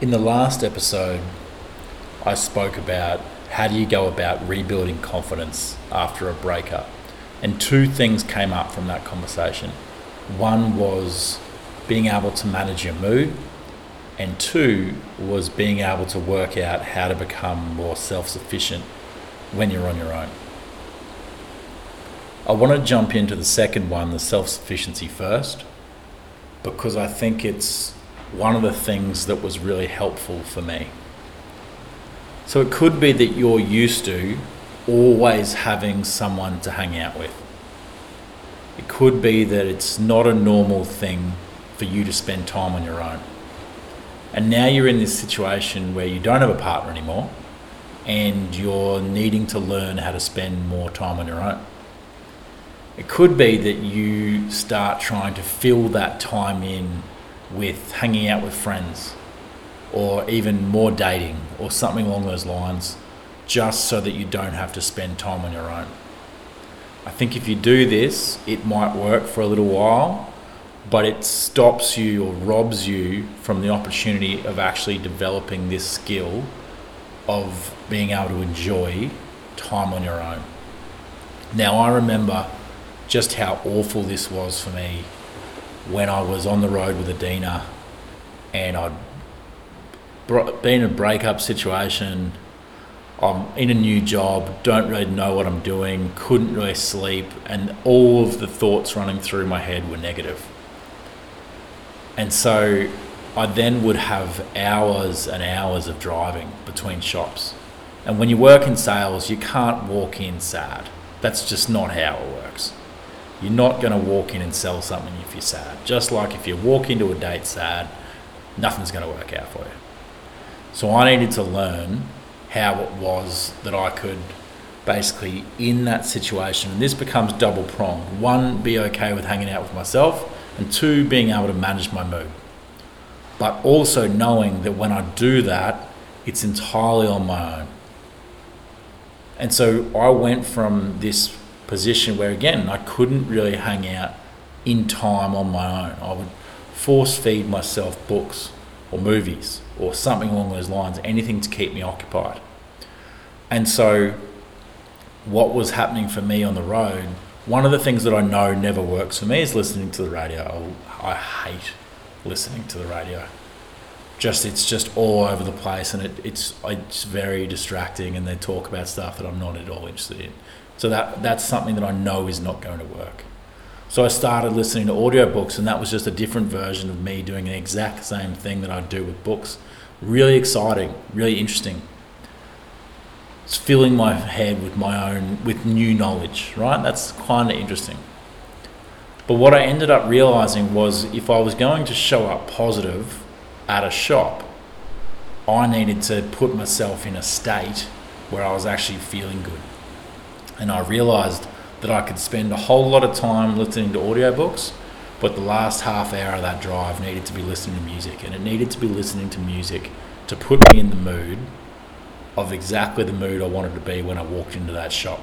In the last episode, I spoke about how do you go about rebuilding confidence after a breakup. And two things came up from that conversation. One was being able to manage your mood, and two was being able to work out how to become more self sufficient when you're on your own. I want to jump into the second one, the self sufficiency first, because I think it's one of the things that was really helpful for me. So it could be that you're used to always having someone to hang out with. It could be that it's not a normal thing for you to spend time on your own. And now you're in this situation where you don't have a partner anymore and you're needing to learn how to spend more time on your own. It could be that you start trying to fill that time in with hanging out with friends or even more dating or something along those lines just so that you don't have to spend time on your own. I think if you do this, it might work for a little while, but it stops you or robs you from the opportunity of actually developing this skill of being able to enjoy time on your own. Now, I remember just how awful this was for me when I was on the road with Adina and I'd been in a breakup situation. I'm in a new job, don't really know what I'm doing, couldn't really sleep, and all of the thoughts running through my head were negative. And so I then would have hours and hours of driving between shops. And when you work in sales, you can't walk in sad. That's just not how it works. You're not going to walk in and sell something if you're sad. Just like if you walk into a date sad, nothing's going to work out for you. So I needed to learn how it was that I could basically, in that situation, and this becomes double pronged one, be okay with hanging out with myself, and two, being able to manage my mood. But also knowing that when I do that, it's entirely on my own. And so I went from this position where again I couldn't really hang out in time on my own. I would force feed myself books or movies or something along those lines, anything to keep me occupied. And so what was happening for me on the road, one of the things that I know never works for me is listening to the radio. I hate listening to the radio. Just it's just all over the place, and it, it's it's very distracting, and they talk about stuff that I'm not at all interested in. So that that's something that I know is not going to work. So I started listening to audiobooks, and that was just a different version of me doing the exact same thing that I do with books. Really exciting, really interesting. It's filling my head with my own, with new knowledge, right? That's kind of interesting. But what I ended up realizing was if I was going to show up positive at a shop, I needed to put myself in a state where I was actually feeling good and I realized that I could spend a whole lot of time listening to audiobooks, but the last half hour of that drive needed to be listening to music, and it needed to be listening to music to put me in the mood of exactly the mood I wanted to be when I walked into that shop.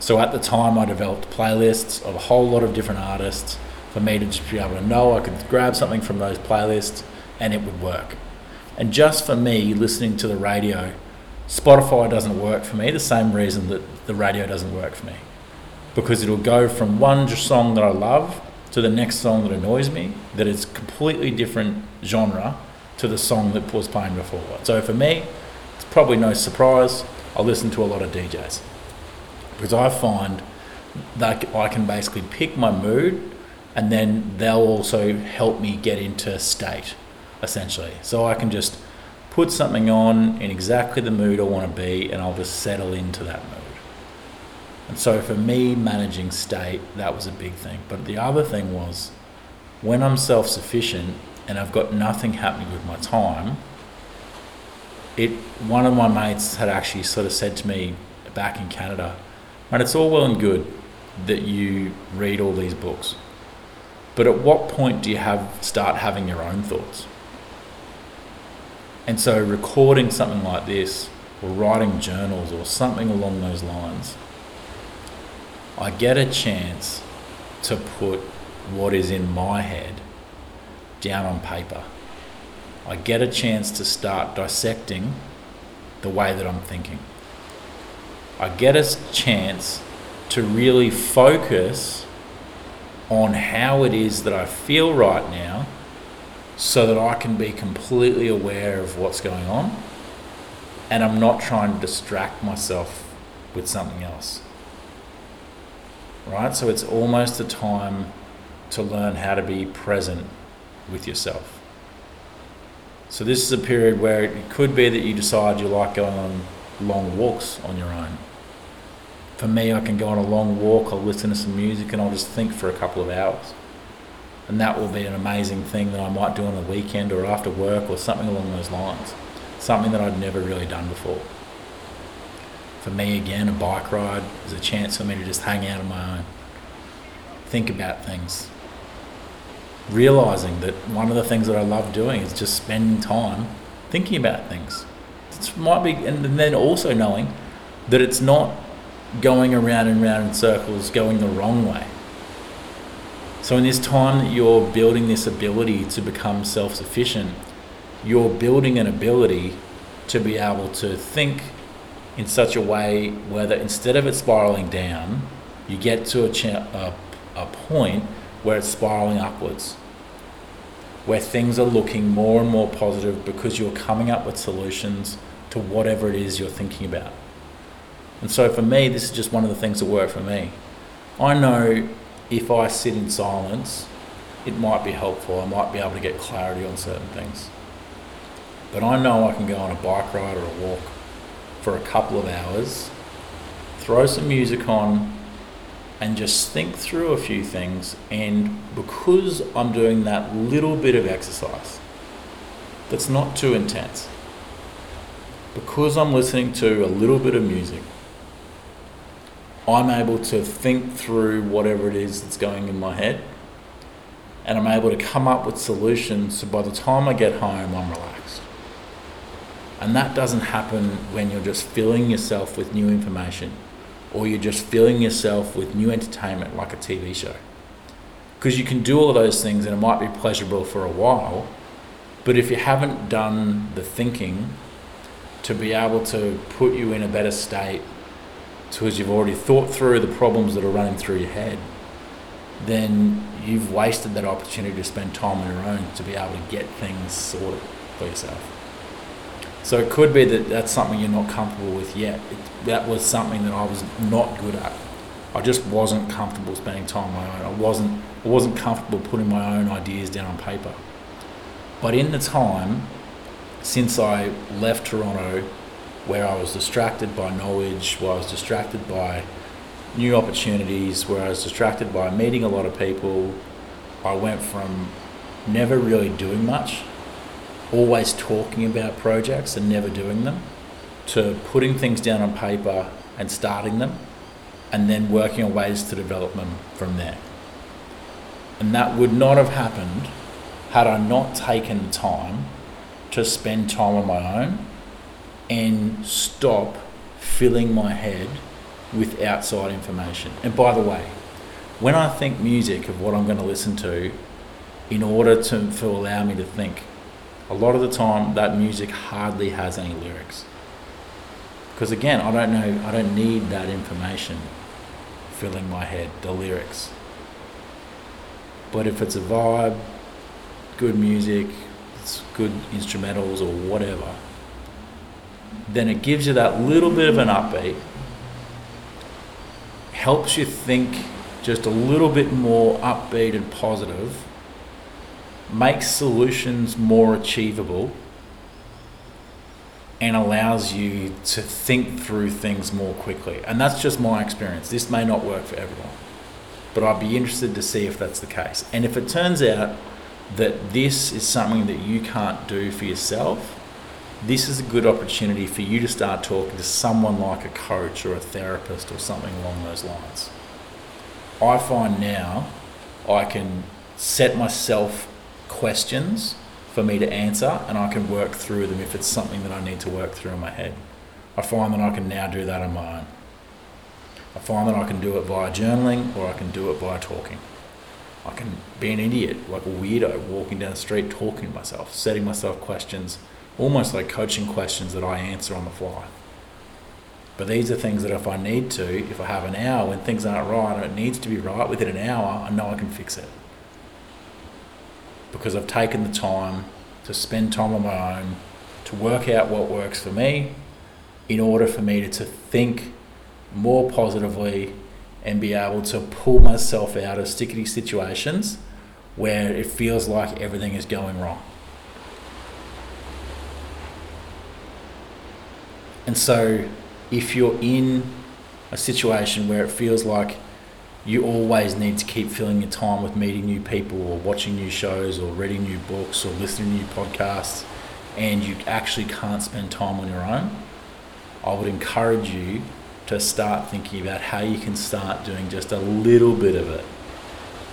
So at the time, I developed playlists of a whole lot of different artists for me to just be able to know I could grab something from those playlists and it would work. And just for me, listening to the radio Spotify doesn't work for me, the same reason that the radio doesn't work for me. Because it'll go from one song that I love to the next song that annoys me, that it's completely different genre to the song that was playing before. So for me, it's probably no surprise. I listen to a lot of DJs because I find that I can basically pick my mood and then they'll also help me get into state essentially. So I can just put something on in exactly the mood I want to be, and I'll just settle into that mood. And so for me, managing state, that was a big thing. But the other thing was when I'm self sufficient and I've got nothing happening with my time, it one of my mates had actually sort of said to me back in Canada, and it's all well and good that you read all these books. But at what point do you have start having your own thoughts? And so, recording something like this, or writing journals, or something along those lines, I get a chance to put what is in my head down on paper. I get a chance to start dissecting the way that I'm thinking. I get a chance to really focus on how it is that I feel right now so that I can be completely aware of what's going on and I'm not trying to distract myself with something else. Right? So it's almost a time to learn how to be present with yourself. So this is a period where it could be that you decide you like going on long walks on your own. For me, I can go on a long walk, I'll listen to some music, and I'll just think for a couple of hours. And that will be an amazing thing that I might do on a weekend or after work or something along those lines. Something that I'd never really done before. For me, again, a bike ride is a chance for me to just hang out on my own, think about things, realizing that one of the things that I love doing is just spending time thinking about things. It might be, and then also knowing that it's not going around and round in circles, going the wrong way. So, in this time that you're building this ability to become self sufficient, you're building an ability to be able to think in such a way where that instead of it spiraling down, you get to a, a, a point where it's spiraling upwards, where things are looking more and more positive because you're coming up with solutions to whatever it is you're thinking about. And so for me, this is just one of the things that work for me. I know if I sit in silence, it might be helpful. I might be able to get clarity on certain things. But I know I can go on a bike ride or a walk for a couple of hours, throw some music on, and just think through a few things. And because I'm doing that little bit of exercise that's not too intense, because I'm listening to a little bit of music, I'm able to think through whatever it is that's going in my head and I'm able to come up with solutions so by the time I get home, I'm relaxed. And that doesn't happen when you're just filling yourself with new information or you're just filling yourself with new entertainment like a TV show. Because you can do all those things and it might be pleasurable for a while, but if you haven't done the thinking to be able to put you in a better state because you've already thought through the problems that are running through your head, then you've wasted that opportunity to spend time on your own to be able to get things sorted for yourself. So it could be that that's something you're not comfortable with yet. It, that was something that I was not good at. I just wasn't comfortable spending time on my own. I wasn't I wasn't comfortable putting my own ideas down on paper. But in the time since I left Toronto where I was distracted by knowledge, where I was distracted by new opportunities, where I was distracted by meeting a lot of people. I went from never really doing much, always talking about projects and never doing them, to putting things down on paper and starting them, and then working on ways to develop them from there. And that would not have happened had I not taken the time to spend time on my own and stop filling my head with outside information. And by the way, when I think music of what I'm going to listen to, in order to, to allow me to think, a lot of the time that music hardly has any lyrics. Because again, I don't know, I don't need that information filling my head, the lyrics. But if it's a vibe, good music, it's good instrumentals or whatever, then it gives you that little bit of an upbeat, helps you think just a little bit more upbeat and positive, makes solutions more achievable, and allows you to think through things more quickly. And that's just my experience. This may not work for everyone, but I'd be interested to see if that's the case. And if it turns out that this is something that you can't do for yourself, this is a good opportunity for you to start talking to someone like a coach or a therapist or something along those lines. I find now I can set myself questions for me to answer and I can work through them if it's something that I need to work through in my head. I find that I can now do that on my own. I find that I can do it via journaling or I can do it via talking. I can be an idiot, like a weirdo, walking down the street talking to myself, setting myself questions, almost like coaching questions that I answer on the fly. But these are things that if I need to, if I have an hour when things aren't right and it needs to be right within an hour, I know I can fix it. Because I've taken the time to spend time on my own, to work out what works for me, in order for me to, to think more positively and be able to pull myself out of sticky situations where it feels like everything is going wrong. And so, if you're in a situation where it feels like you always need to keep filling your time with meeting new people or watching new shows or reading new books or listening to new podcasts, and you actually can't spend time on your own, I would encourage you to start thinking about how you can start doing just a little bit of it,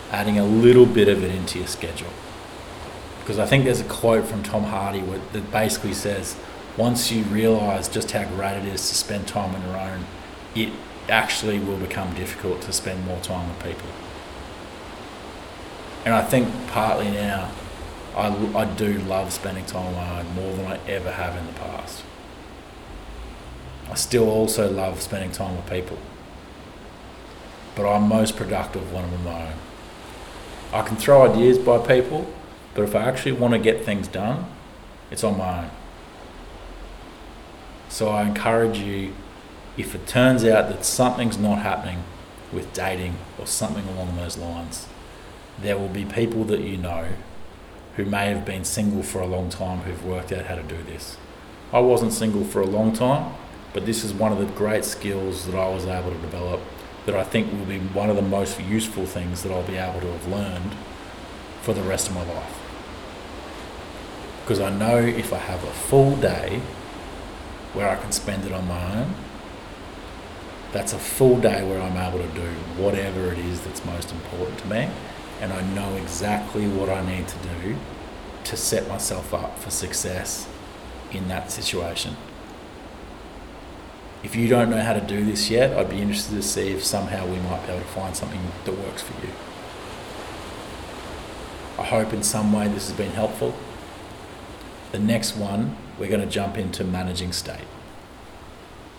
adding a little bit of it into your schedule. Because I think there's a quote from Tom Hardy that basically says, once you realize just how great it is to spend time on your own, it actually will become difficult to spend more time with people. And I think partly now, I, I do love spending time on my own more than I ever have in the past. I still also love spending time with people. But I'm most productive when I'm on my own. I can throw ideas by people, but if I actually want to get things done, it's on my own. So I encourage you, if it turns out that something's not happening with dating or something along those lines, there will be people that you know who may have been single for a long time who've worked out how to do this. I wasn't single for a long time, but this is one of the great skills that I was able to develop that I think will be one of the most useful things that I'll be able to have learned for the rest of my life. Because I know if I have a full day where I can spend it on my own, that's a full day where I'm able to do whatever it is that's most important to me. And I know exactly what I need to do to set myself up for success in that situation if you don't know how to do this yet, I'd be interested to see if somehow we might be able to find something that works for you. I hope in some way this has been helpful. The next one, we're going to jump into managing state.